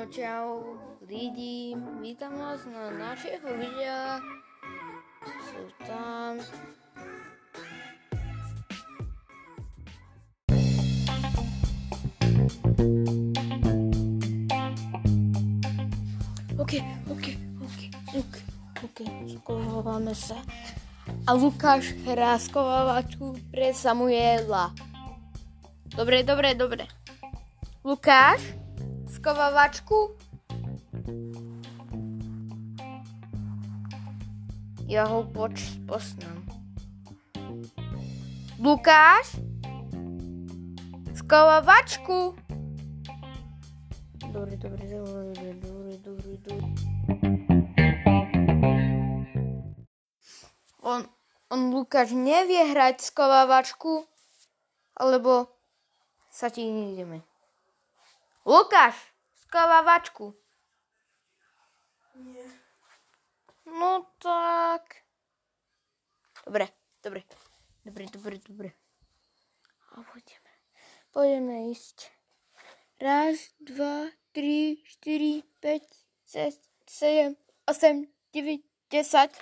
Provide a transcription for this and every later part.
No čau lidi, vítam vás na našeho videa. Sú tam. OK, OK, OK, OK, OK, skováme sa. A Lukáš hrá skovávačku pre Samuela. Dobre, dobre, dobre. Lukáš, skovávačku. Ja ho poč poznám. Lukáš, skovávačku. Dobre, dobre, dobre, dobre, dobre, dobre. On, on Lukáš nevie hrať skovávačku, alebo sa ti nejdeme. Lukáš, skovávačku. Nie. No tak. Dobre, dobre. Dobre, dobre, dobre. A pôjdeme. Pôjdeme ísť. Raz, dva, tri, štyri, päť, šesť, sedem, osem, deväť, desať.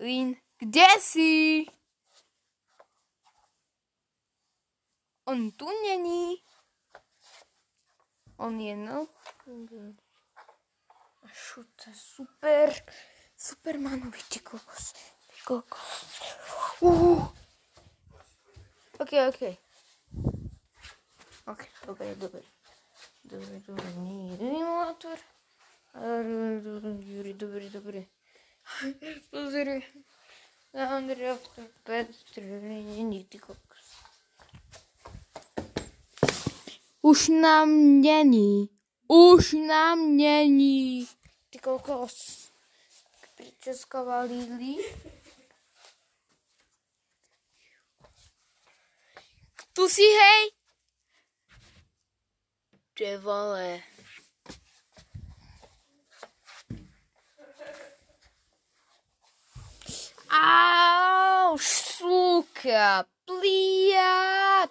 Lín, kde si? On tu není. On je no. A šuta, super. Supermanovi, ty kokos. Kokos. Uh. Ok, ok. Ok, dobre, dobre. Dobre, dobre, nie je motor. Dobre, dobre, dobre. Pozri. Andrea v tom Petr, není ty kokos. Už nám není. Už nám není. Ty kokos. Pričeskovali Lili. Tu si hej. Ty vole. Au, suka, pliat.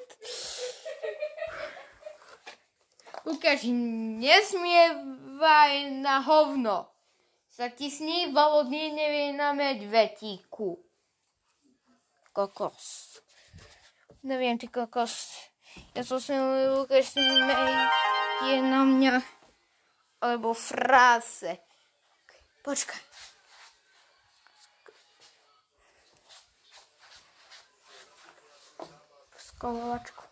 Lukáš, nesmievaj na hovno. Zatisni volodný nevie na medvetíku. Kokos. Neviem, ty kokos. Ja som si Lukáš smej je na mňa. Alebo fráse. Počkaj. Skovovačku.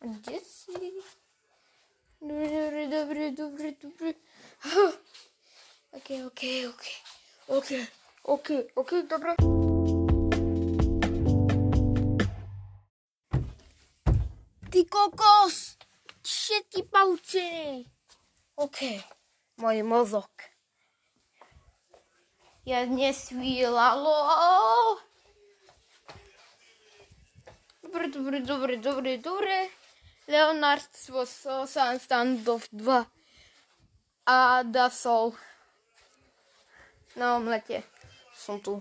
Kde si? Dobre, dobre, dobre, dobre. Ok, ok, ok. Ok, ok, ok, dobre. Ty kokos! Všetky paučený. OK, môj mozog. Ja nesvílalo. Dobre, dobre, dobre, dobre, dobre. Leonardstvo so standoff 2 a Dasol na omlete. Som tu.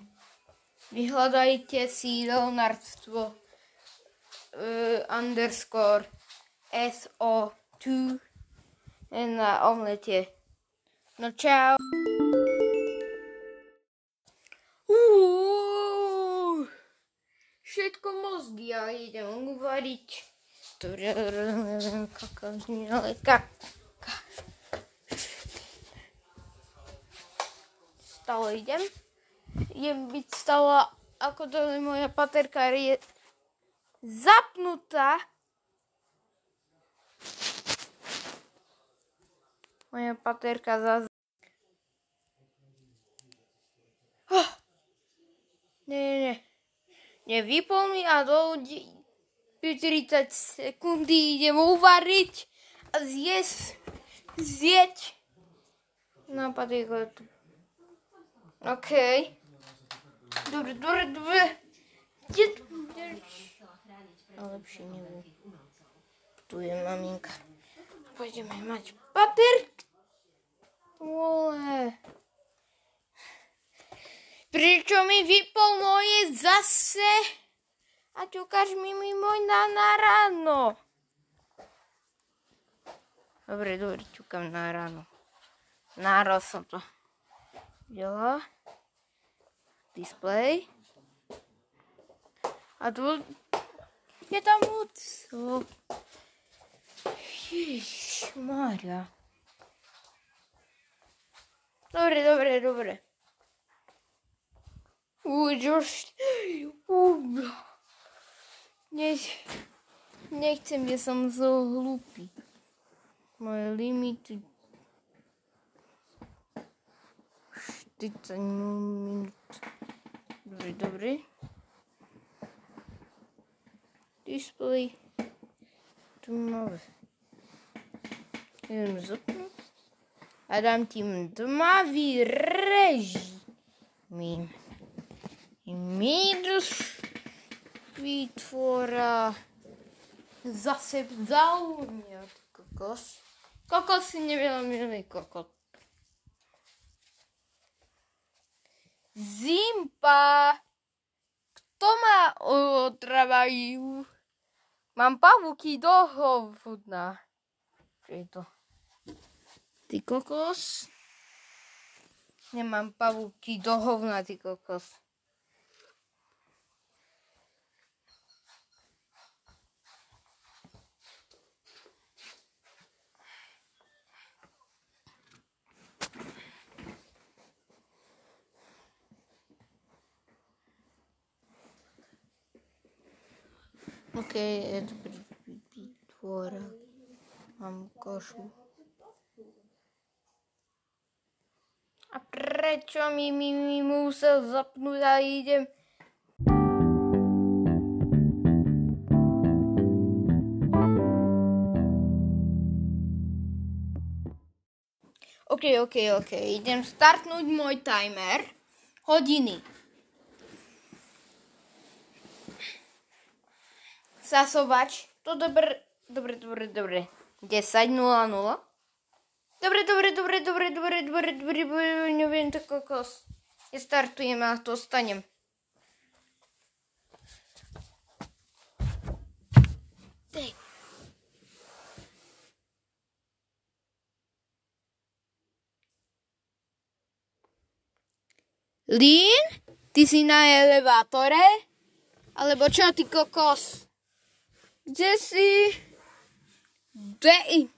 Vyhľadajte si Leonardstvo uh, underscore SO2 na omlete. No čau. Uh, všetko mozgy ja idem uvariť. Stále idem. Idem byť stále, ako to moja paterka je zapnutá. Moja paterka zase. Oh. Nie, nie, nie. Nevypol mi a do 30 sekundy idem uvariť a zjesť, zjeť na paterku. OK. Dobre, dobre, dobre. Kde tu? A lepšie neviem. Tu je maminka. Pôjdeme mať paterk. Vole. Prečo mi vypol moje zase? A ťukáš mi mi môj na, na ráno. Dobre, dobre, ťukám na ráno. Nahral som to. Videla. Display. A tu je tam co? Ježiš, Mária. Dobre, dobre, dobre. Už, už. Nech, nechcem, že som zo hlúpy. Moje limity 40 minút. Dobre, dobre. Display. Tu máme. Idem zapnúť. A dám tým tmavý režim. Minus vytvora zase zaujímavý kokos. Kokos si neviela milý kokot. Zimpa. Kto ma otravajú? Mám pavúky do hovna. Čo je to? Ty kokos? Nemám pavúky do hovna, ty kokos. Je to tvora. Mám košu. A prečo mi, mi, mi musel zapnúť a idem... OK, OK, OK. Idem startnúť môj timer. Hodiny. Zasovač. To dobre, dobre, dobre, dobre. 10.00. Dobre, dobre, dobre, dobre, dobre, dobre, dobre, dobre, neviem to kokos. Ja startujem a to stanem. Dej. Lín, ty si na elevátore? Alebo čo ty kokos? Si? Dej.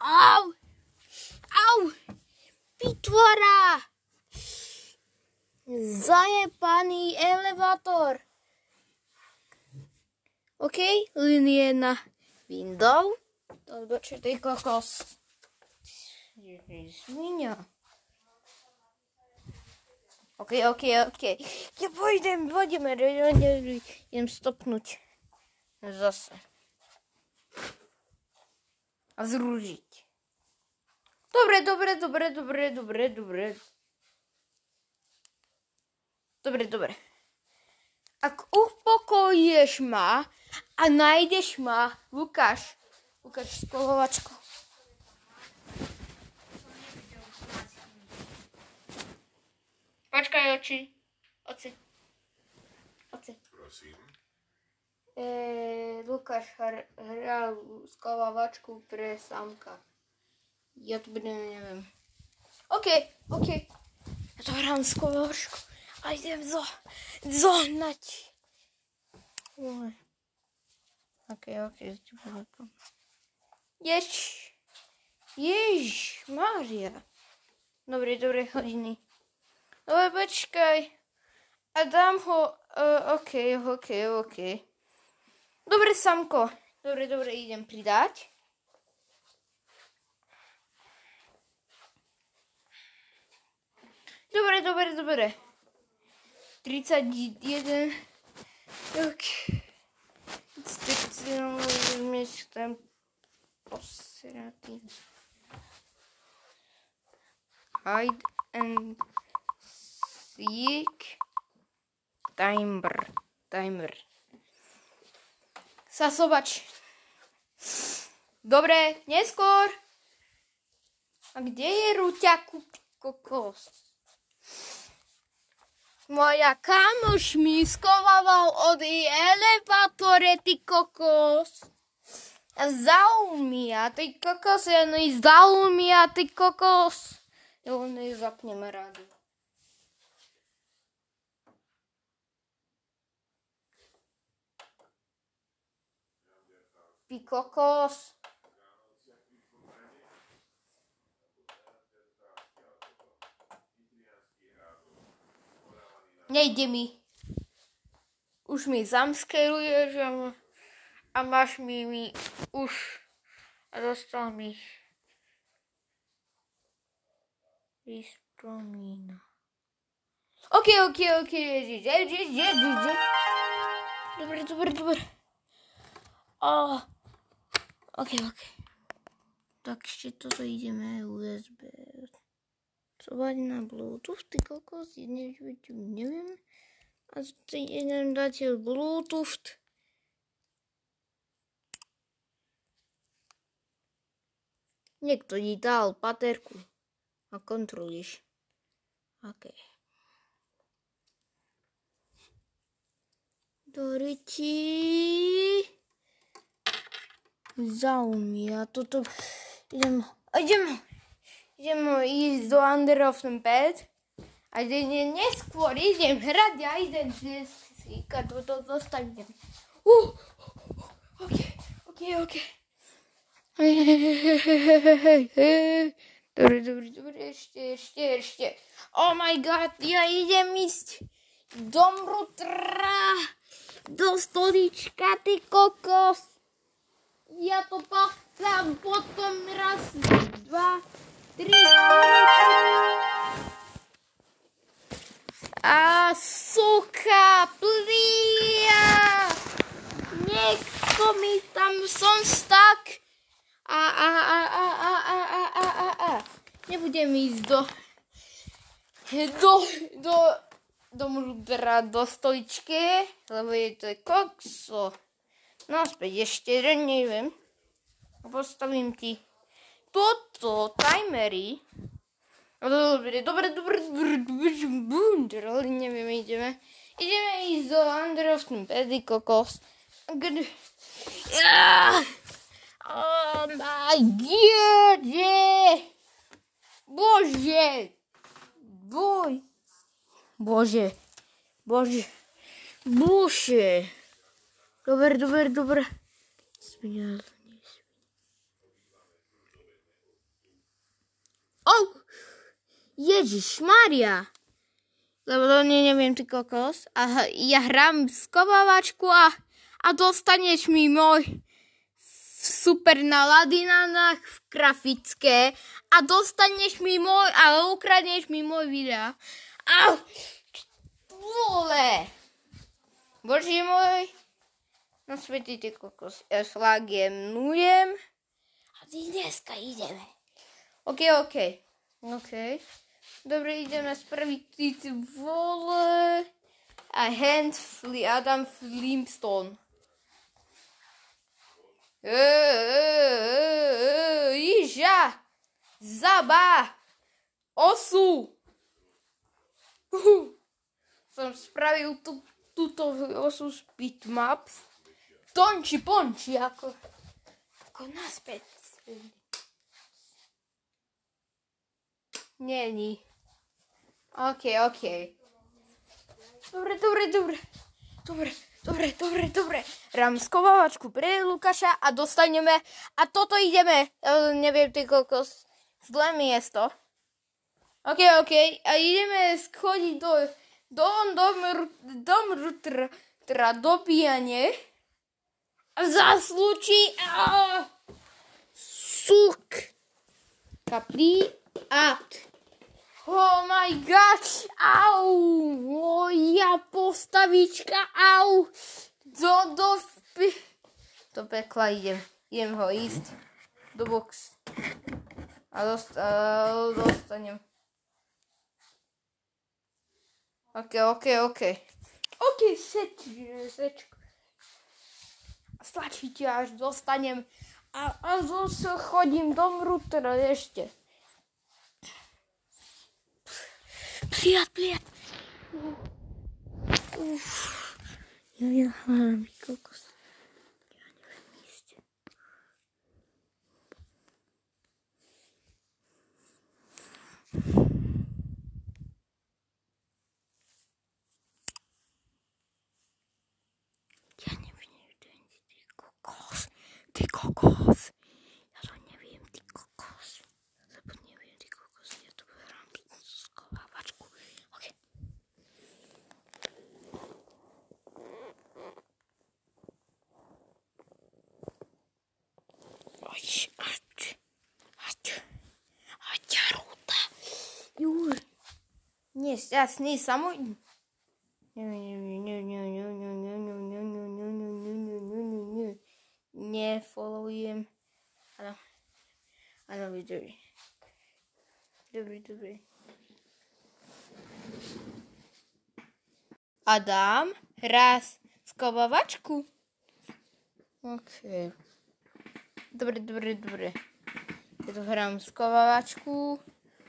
Au. Au. Vytvora. Zajepaný elevátor. OK, linie na window. Alebo čo ty kokos? Svinia. OK, OK, OK. Ja pôjdem, pôjdeme, idem stopnúť. Zase. A zružiť. Dobre, dobre, dobre, dobre, dobre, dobre. Dobre, dobre. Ak upokojíš ma a nájdeš ma, Lukáš, Lukáš skolovačko. Počkaj, oči. Oci. Oci. Prosím. E, Lukáš hr, hral skovávačku pre samka. Ja to budem, neviem. OK, OK. Ja to hrám skovávačku. A idem zo, zohnať. Oj. OK, OK. Jež. Jež, Mária. Dobre, dobre, hodiny. Dobre, počkaj. A dám ho... Uh, OK, OK, OK. Dobre, Samko. Dobre, dobre, idem pridať. Dobre, dobre, dobre. 31. Ok. Mieszkam posratý. Hide and seek. Timer. Timer. Sasovač. Dobre, neskôr. A kde je Ruťaku kokos? Moja kamoš mi skovával od jej elevátore, ty kokos. Zaumia, ty kokos, no i zaumia, ty kokos. Jo, no zapněme rádi. Ty kokos. Nejde mi. Už mi zamskeruje, že a máš mi, mi už a dostal mi vyspomína. OK, OK, OK, ježiš, ježiš, ježiš, Dobre, dobre, dobre. Oh. OK, OK. Tak ešte toto ideme USB. Trvať na Bluetooth, ty kokos, neviem. A tu idem dať Bluetooth. Niekto ti dal paterku a kontroluješ. OK. Do ryti. Zaumí. A toto... Idem... Idem... Idem ísť do the Bed. A idem neskôr idem hrať a idem si toto dostanem. Uh, OK, OK, OK. Dobre, dobre, dobre, ešte, ešte, ešte. Oh my god, ja idem ísť do mrutra, do stolička, ty kokos. Ja to pachám potom raz, dva, tri. A suka, plia. Niekto mi tam som stak a, a, a, a, a, a, a, a, a, a. Nebudem ísť do, do, do, do mrudra, do stoličky, lebo je to kokso. No späť ešte, neviem. Postavím ti toto, timery. Dobre, dobre, dobre, dobre, dobre, ale neviem, ideme. Ideme ísť do Androvským pedy kokos. Ja! Oh my god! Bože! Boj! Bože! Bože! Bože! Dobre, dobre, dobre. Smial. Oh! Ježiš Maria! Lebo to nie, neviem, ty kokos. A ja hrám skovávačku a, a dostaneš mi môj super naladinách v grafické a dostaneš mi môj, a ukradneš mi môj videa. A vole! Bože môj. No svety ty kokos. Ja slagenujem. A ty dneska ideme. OK, OK. OK. Dobre, ideme spraviť ty vole. A hand Adam Flintstone. Iža, zaba, osu. Som spravil tú, túto osu z bitmaps. Tonči, ponči, ako, ako naspäť. Není. OK, OK. Dobre, dobre, dobre. Dobre. Dobre, dobre, dobre. Rám skovávačku pre Lukáša a dostaneme. A toto ideme. Uh, neviem, ty kokos. Zlé miesto. OK, OK. A ideme schodiť do... Do... Do... Do... Do... Teda do pijanie. A zaslúči... Suk. Kapri. At. Oh my god, au, moja postavička, au, do, do, do pekla idem, idem ho ísť do box a dost, uh, dostanem. Ok, ok, ok. Ok, seč, seč. Stlačíte, až dostanem a, a zase chodím do mrutera ešte. Привет, привет. Уф. Я не хвалю кокос. Они вместе. Я не понимаю, ты кокос. Ты кокос. Ísť. šťastný, samotný. Nefollowujem. Áno. Áno, dobrý. Dobrý, dobrý. Adam, raz skovávačku. OK. Dobre, dobre, dobre. Ja tu hrám skovávačku.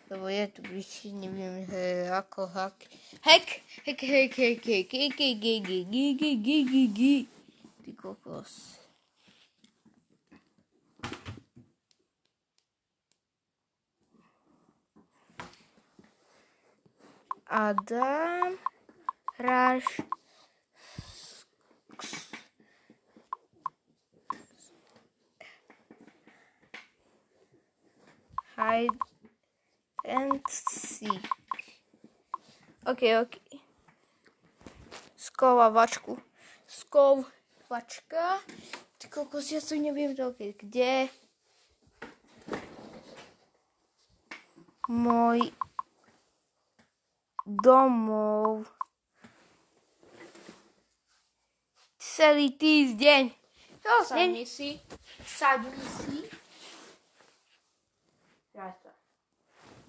Havaiyat brişi nimim hako hak. Hek hek hek hek hek hek hek hek hek hek hek hek Bir kokos. Adam Raş Haydi and seek. OK, OK. Skovávačku. Skovačka. Ty kokos, ja tu neviem doke. Kde? Môj domov. Celý týždeň. To Sadni si. Sadni si. Ráta.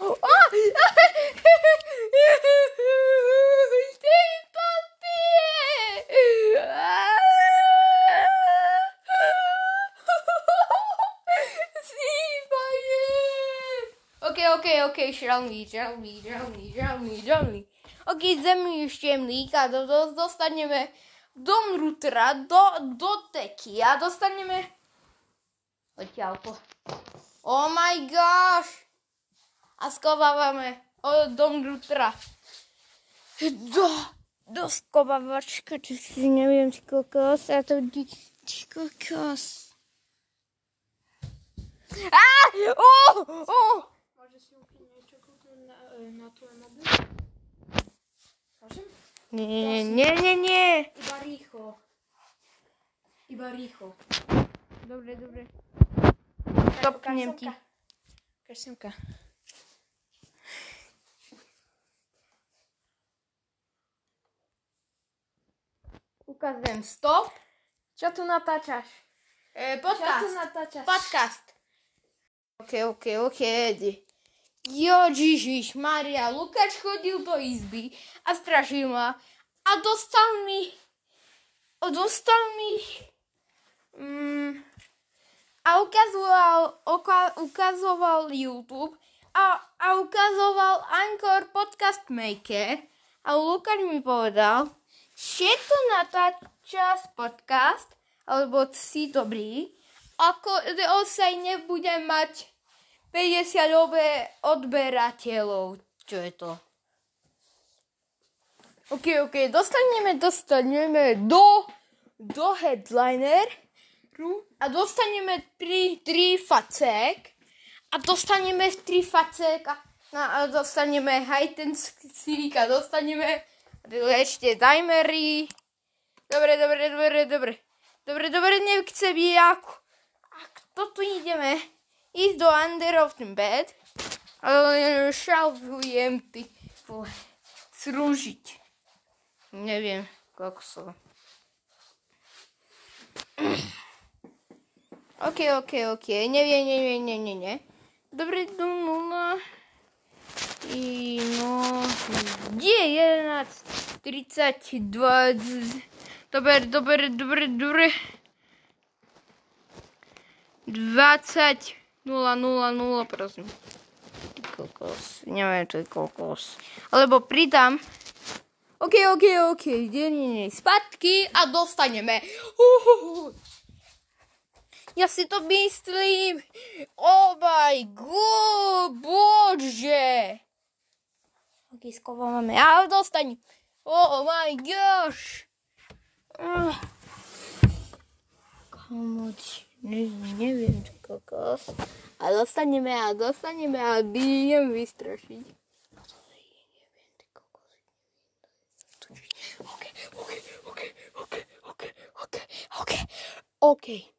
Oh! Ty papie! Snívaje! OK, OK, OK, žralný, žralný, žralný, žralný, žralný. OK, zemi ešte mlík a do, do, dostaneme do mrutra, do, do teky a dostaneme odtiaľto. Oh my gosh! A skovávame o, do mrutra. Do, do skovávačka, či si neviem, či kokos, a to či, či kokos. Á! Oh! Oh! Môže si úplne niečo kúknúť na, na tvoj mobil? Môžem? Nie, nie, nie, nie. Iba rýchlo. Iba rýchlo. Dobre, dobre. Ukáž ti. semka. Ukazujem stop. Čo tu natáčaš? E, Čo podcast. tu natáčaš? Podcast. OK, OK, OK, Edi. Jo, Ježiš, Maria, Lukáč chodil do izby a strašil ma. A dostal mi... o, Dostal mi... Mm, a ukazoval, oka, ukazoval YouTube a, a ukazoval Anchor Podcast Maker. A Lukáč mi povedal, že to natáča podcast, alebo si dobrý, ako osaj nebudem mať 50 obe odberateľov. Čo je to? OK, OK, dostaneme, dostaneme do, do headlineru a dostaneme 3, 3 facek a dostaneme 3 facek a, a dostaneme high ten a dostaneme ešte timery. Dobre, dobre, dobre, dobre. Dobre, dobre, nechce byť ako. A kto tu ideme? Ísť do Under of the Bed. Ale šalvujem ty slúžiť. Neviem, koľko som. OK, OK, OK. Neviem, neviem, nie, nie. Dobre, no, no, no. No... Kde je 11? 32... Dobre, dobre, dobre, dobre. 20... 0, 0, 0, prosím. Kokos. Neviem, čo je kokos. Alebo pridám... OK, OK, OK. Nie. Spadky a dostaneme. Uhuhu. Ja si to myslím. Oh my god, bože. Taky schováváme. A dostaň. Oh my gosh. Ah. Kamoč, ne, neviem, čo kokos. A dostaneme a dostaneme a idem vystrašiť. No to neviem, ty kokos. OK, OK, OK,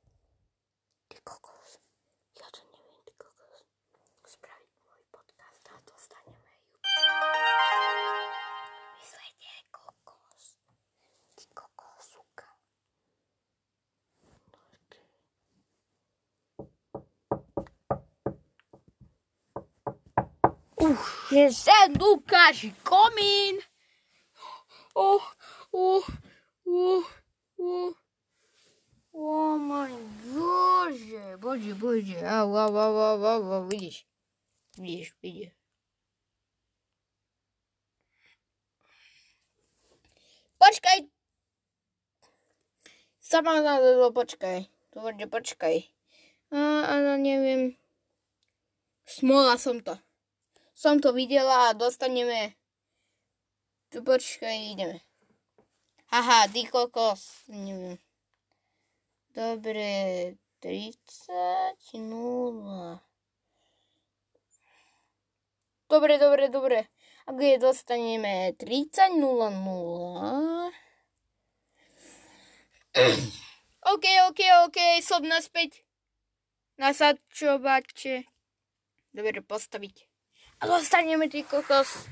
Sem Lukáš komín. Oh, oh, oh, oh. Oh my bože, bože, bože, au, au, au, au, au, au, vidíš, vidíš, vidíš. Počkaj. Sama na to, počkaj. Dobre, počkaj. A, ale neviem. Smola som to. Som to videla a dostaneme... Tu počkaj, ideme. Haha, ty kokos. Dobre, 30, 0. Dobre, dobre, dobre. Ak je dostaneme 30, 0, 0. OK, OK, OK, som naspäť. Nasadčovače. Dobre, postaviť. A zostaneme ty kokos.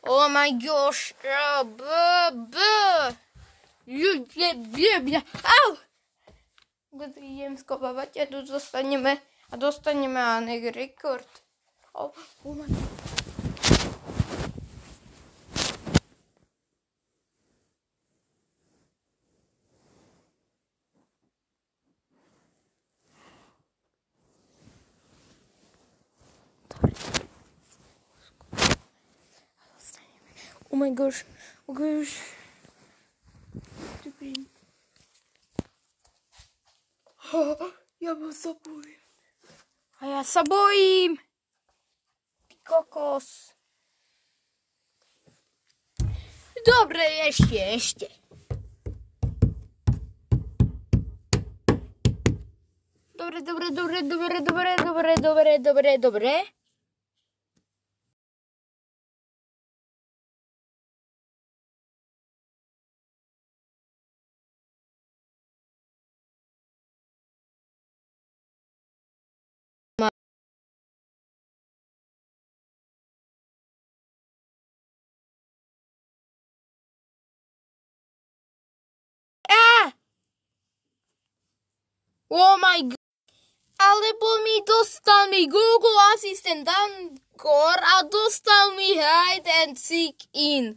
Oh my gosh. Au! Idem skopávať a tu dostaneme a dostaneme a rekord. Oh, oh my god. Sorry. Oh my gosh. Oh gosh. Dobrý. Ja ma sa. A ja sa bojím. Ty kokos. Dobre, ešte, ešte. Dobre, dobre, dobre, dobre, dobre, dobre, dobre, dobre, dobre. Oh my god. Alebomi dostanmi Google Assistant dan kor adostalmi hide and seek in.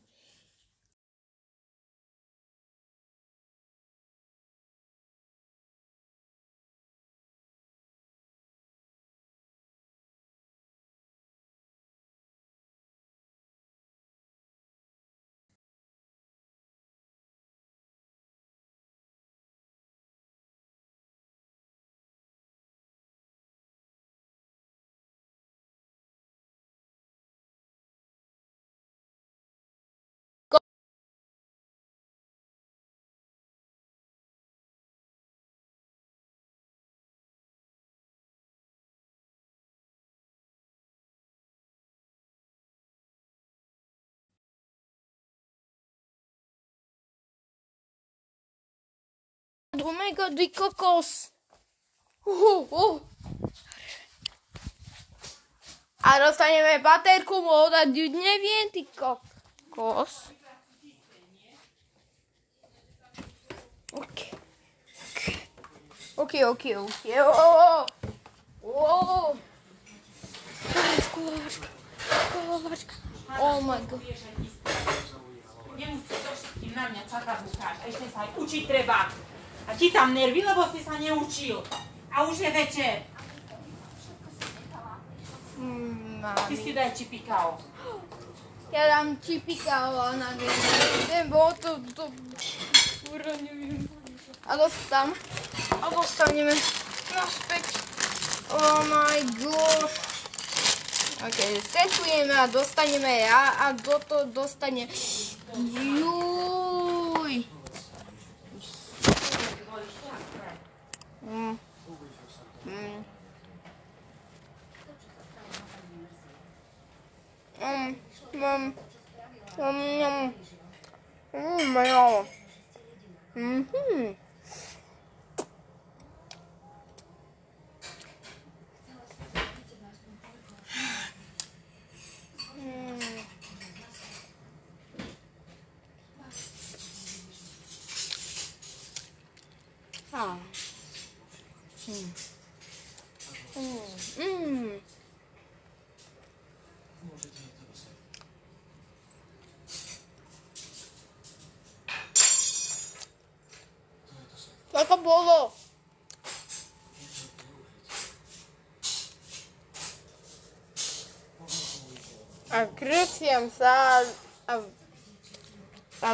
Oh my god, ty kokos. Uh, uh. A dostaneme baterku móda, neviem, ty kokos. OK. OK, OK, OK. Oh, oh. Skúvačka, skúvačka. Oh my god. Nemusíš so všetkým na mňa čakať, Lukáš. A ešte sa aj učiť treba. A ti tam nervy, lebo si sa neučil. A už je večer. Mm, Ty si daj čipikao. Ja dám čipika, ale neviem, neviem, bo to, to, kurva, neviem. A dostám, a dostaneme naspäť. Oh my gosh. Ok, setujeme a dostaneme ja a do to dostane... Juj. Mm. Mm. Mm. Mm. Mm. Mm. Mało. Mhm. Mm. Ah. Mm. Mm. Mm. Tako bolo. A kryciem sa a, a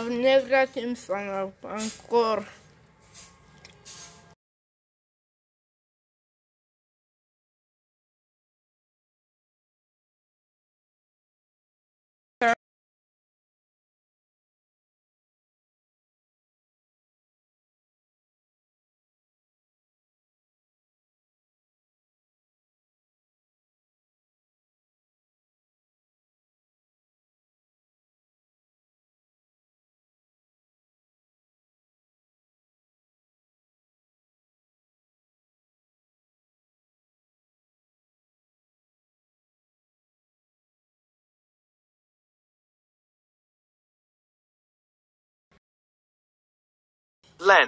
Len.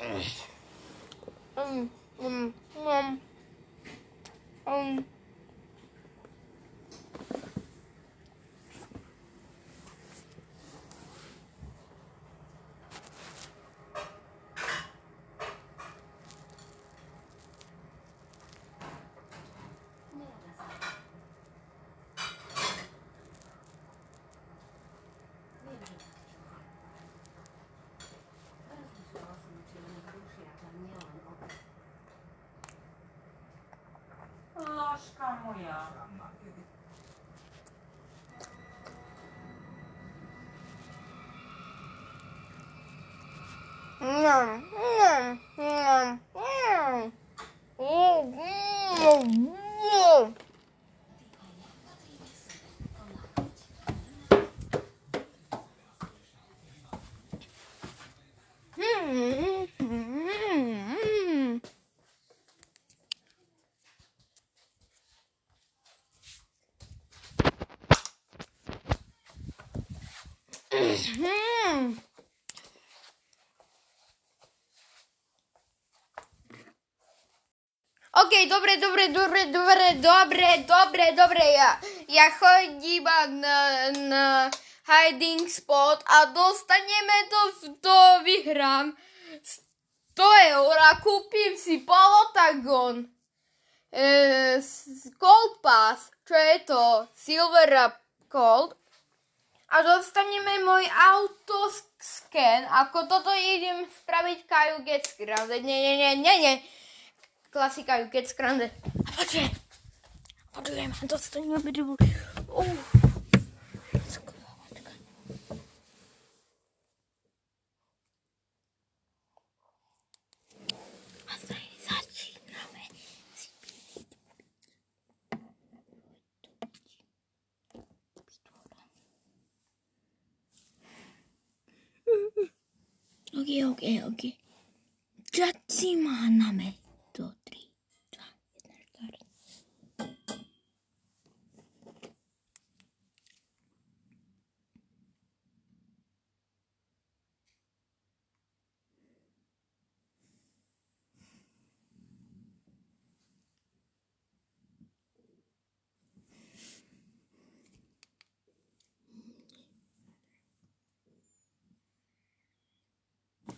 Mm. Um, um, um, um. um OK, dobre, dobre, dobre, dobre, dobre, dobre, dobre, ja, ja chodím na, na hiding spot a dostaneme to, to vyhrám 100 eur a kúpim si polotagon. E, Gold Pass, čo je to? Silver a Gold. A dostaneme môj autoscan, ako toto idem spraviť Kaju Get Scrounded. Nie, nie, nie, nie, nie. Klasika You Get Scrounded. A počujem. Počujem, a dostaneme videu. Uh. A tady začínáme. Ok, ok, ok. Začínáme. To tri,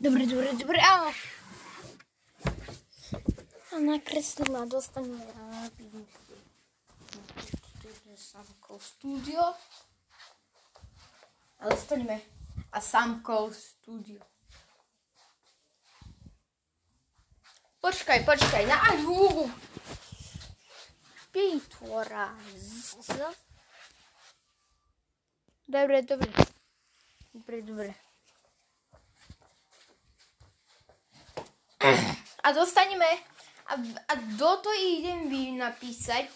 Добре, добре, добре. Ама... Она кресла доста ми е Самко студио. Але станеме. А самко студио. Počkaj, počkaj, na drugu. Pitvo raz. Dobre, dobre. Dobre, dobre. A dostaneme, a, a do to idem vy napísať,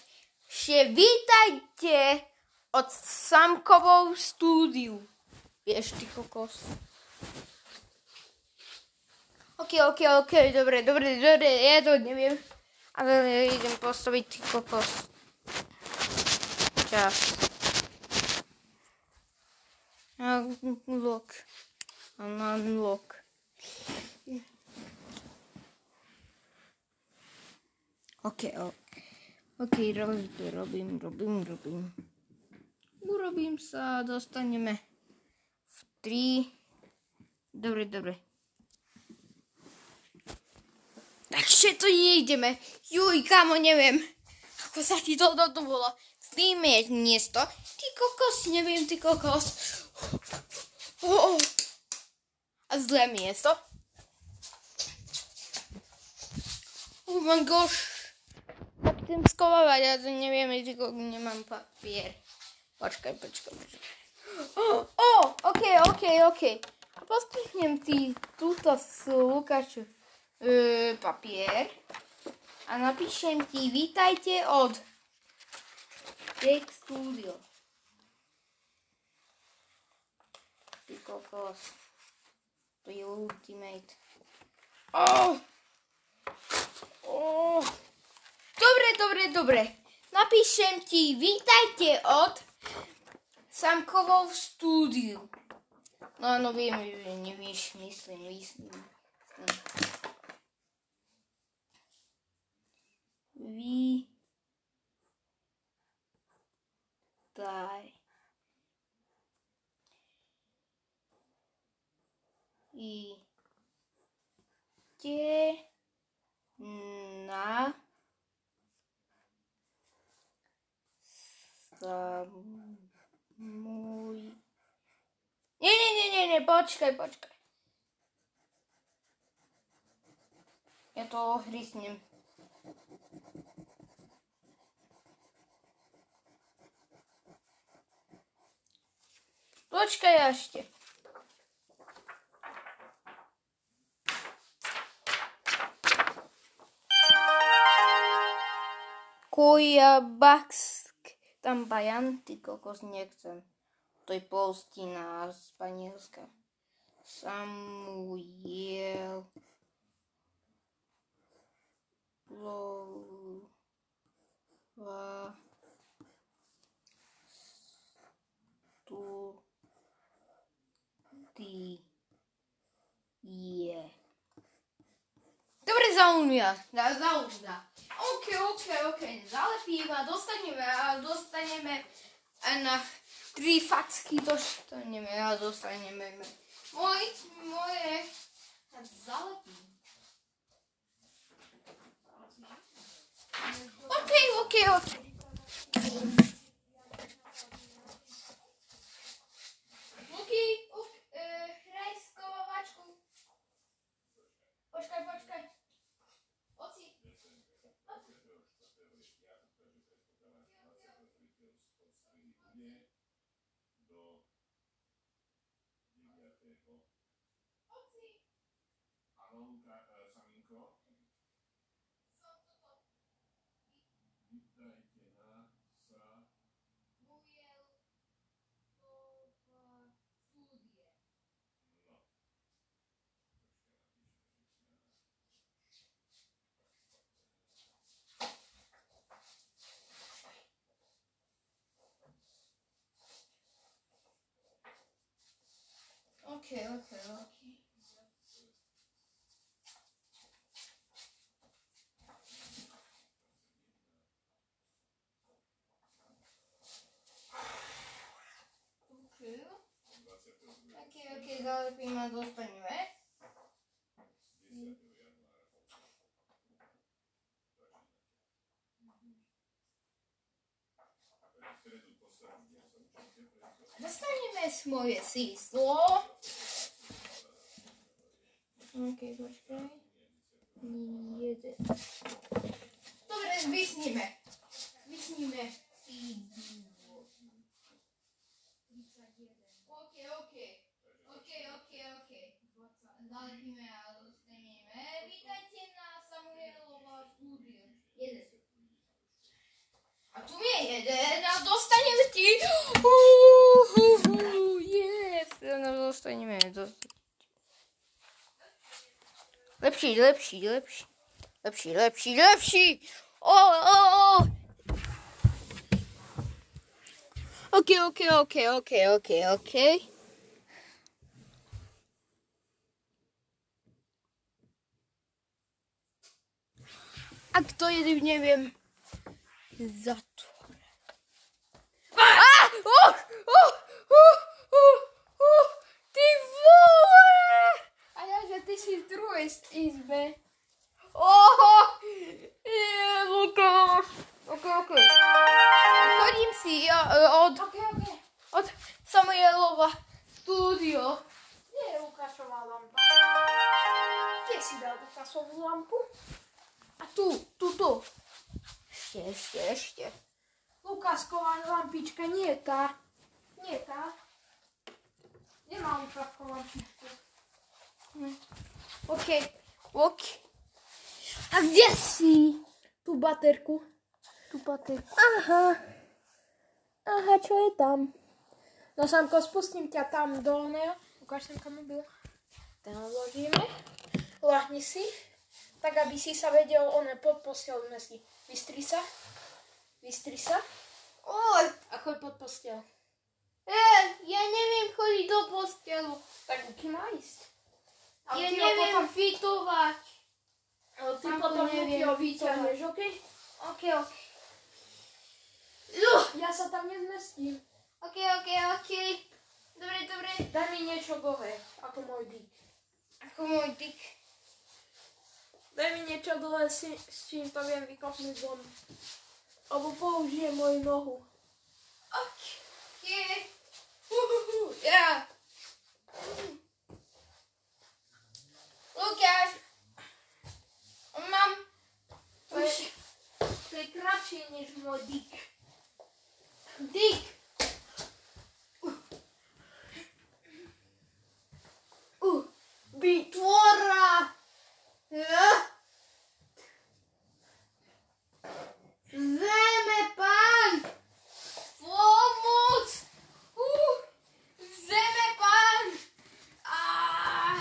že vítajte od Samkovou stúdiu. Vieš, ty kokos. Ok, ok, ok, dobre, dobre, dobre, ja to neviem. Ale idem postaviť ty kokos. Čas. Unlock. Unlock. Ok, ok. Ok, robím, robím, robím, robím. Urobím sa, dostaneme v 3. Dobre, dobre. Takže to nejdeme. Juj, kamo, neviem. Ako sa ti to to bolo. Sníme miesto. Ty kokos, neviem, ty kokos. Oh, oh. A zlé miesto. Oh my gosh. Chcem skovávať, ja to neviem, nemám papier. Počkaj, počkaj, počkaj. Oh, oh, ok, ok, ok. A postihnem ti túto s Lukáču e, papier a napíšem ti vítajte od Jake Studio. Ty kokos. To je ultimate. Oh! Oh! Dobre, dobre, dobre. Napíšem ti vítajte od Samkovou stúdiu. No áno, viem, že nevieš, myslím, myslím. Vítaj. I te na môj... Nie, nie, nie, nie, nie, počkaj, počkaj. Ja to ohrysnem. Počkaj ešte. Kujabaksk. Tam bajan, ty kokos nechcem. To je polstina španielska. Samuel. Lova. Tu. Ty. Je. Dobre zaumia. Dá, zaužda. OK, OK, OK. Zalepíme a dostaneme a dostaneme na tri facky dostaneme a dostaneme môj, moje 开了开了 Dostaneme moje síslo. OK, počkaj. Jeden. Dobre, zvysníme. Zvysníme sídlo. OK, OK. OK, OK, OK. Zalepíme a dostaneme. Vítajte na Samuelova štúdiu. Jeden. A tu je jeden a dostaneme ti. Yes. No, dostaneme. dostaneme. Lepší, lepší, lepší. Lepší, lepší, lepší. O, o, o. OK, OK, OK, OK, OK, OK. A kto je, neviem. Zatvor. Ah! Uh, uh, uh, uh, uh, ty vole! A ja, že ty si v druhej izbe. Oho! Je, Lukáš! Ok, ok. Chodím si ja, od, OK, OK. od Samuelova studio. Nie je Lukášová lampa. Kde si dal Lukášovú lampu? A tu, tu, tu. Ešte, ešte, ešte. Lukásková lampička, nie tá. Nie tá. Nemá Lukáškovú lampičku. OK, OK. A kde si? Tú baterku. Tu baterku. Aha. Aha, čo je tam? No Samko, spustím ťa tam do oného. Ukáž sem kam byl. Ten odložíme. Lahni si. Tak, aby si sa vedel, one pod postel si. Vystri sa. Vystri sa. Oj, A choď pod postel. e, ja neviem chodiť do postelu. Tak kým má ísť? Ale Ja neviem potom, fitovať. ale ty Samko, potom fitovať. vyťahneš, OK? OK, OK. Juh, Ja sa tam nezmestím. OK, OK, OK. Dobre, dobre. Daj mi niečo dlhé, ako môj dyk. Ako môj dyk. Daj mi niečo si, s čím to viem vykopnúť von. Alebo použijem moju nohu. OK. Uhuhu, ja. Lukáš. Mám. To je, to je kratšie než môj. Dyk. Uh, Vytvora. Ja. Zeme pán. Pomoc. Uh, zeme pán. Ah.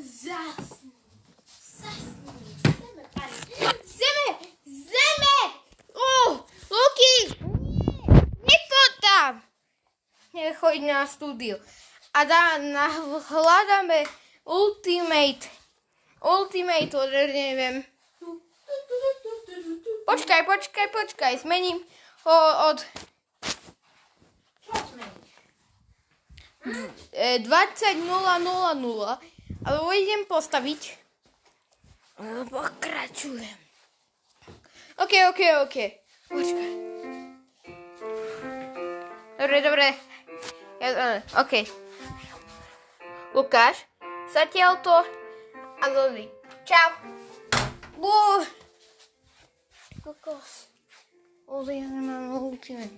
Zasni. Zasni. Zeme pán. Zeme. Zeme. Oh, Luky. Nie. Nie to tam. Nechoď na štúdiu. A dá, na, hľadáme Ultimate. Ultimate, neviem. Počkaj, počkaj, počkaj. Zmením ho od Čo zmeníš? e, 20.000. Ale idem postaviť. Pokračujem. OK, OK, OK. Počkaj. Dobre, dobre. Ja, OK. Lukáš, zatiaľ to a Loli. Čau. Bú. Kokos. Loli, ja nemám ultimate.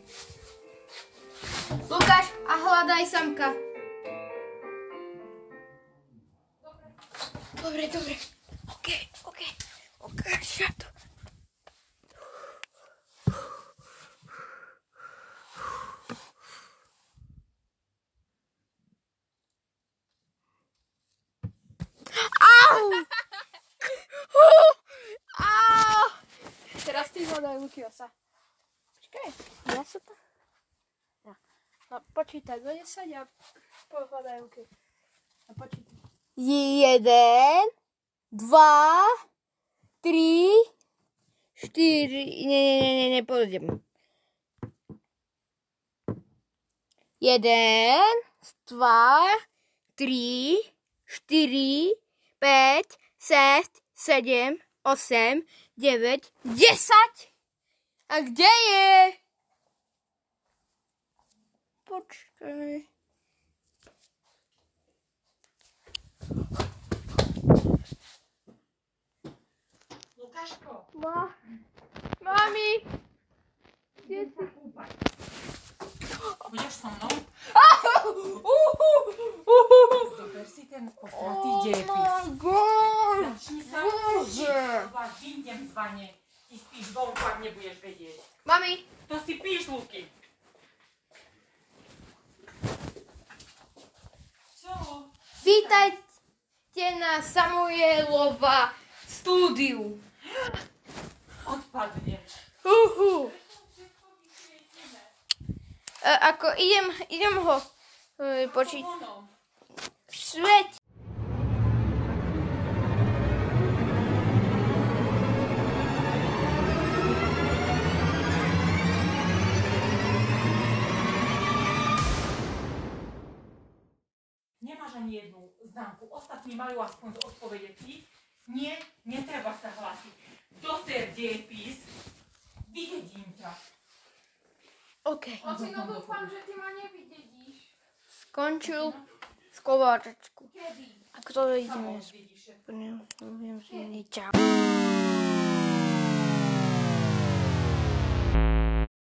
Lukáš, a hľadaj samka. Dobre, dobre. OK, OK. Ukáž to. Au! Teraz ty hľadaj Lukiosa. Počkaj, ja sa to... Ja. No, počítaj do 10 a pohľadaj Luky. No, počítaj. Jeden, dva, tri, štyri, nie, nie, nie, nie, nie, pôjdem. Jeden, dva, tri, štyri, päť, šesť, sedem, osem, deväť, desať. A kde je? počkaj. Lukáško, Ma. Mami. sa kúpať. Budeš so mnou? Zober si ten posratý god. Začni sa Bože. učiť, lebo ak vane, ty spíš vonku, ak nebudeš vedieť. Mami. To si píš, Luky. Čo? Vítajte na Samuelova stúdiu. Odpadne. Uhu. E, ako idem, idem ho e, počít. Vonom. Sveť. Ostatní majú aspoň z odpovede. Ty? Nie, netreba sa hlásiť. Doser dejepis. Vyhodím ťa. OK. Ocino, dúfam, že ty ma nevydedíš. Skončil skováčečku. Kedy? A kto ide Samo dnes? vidíš. Neviem, že Čau.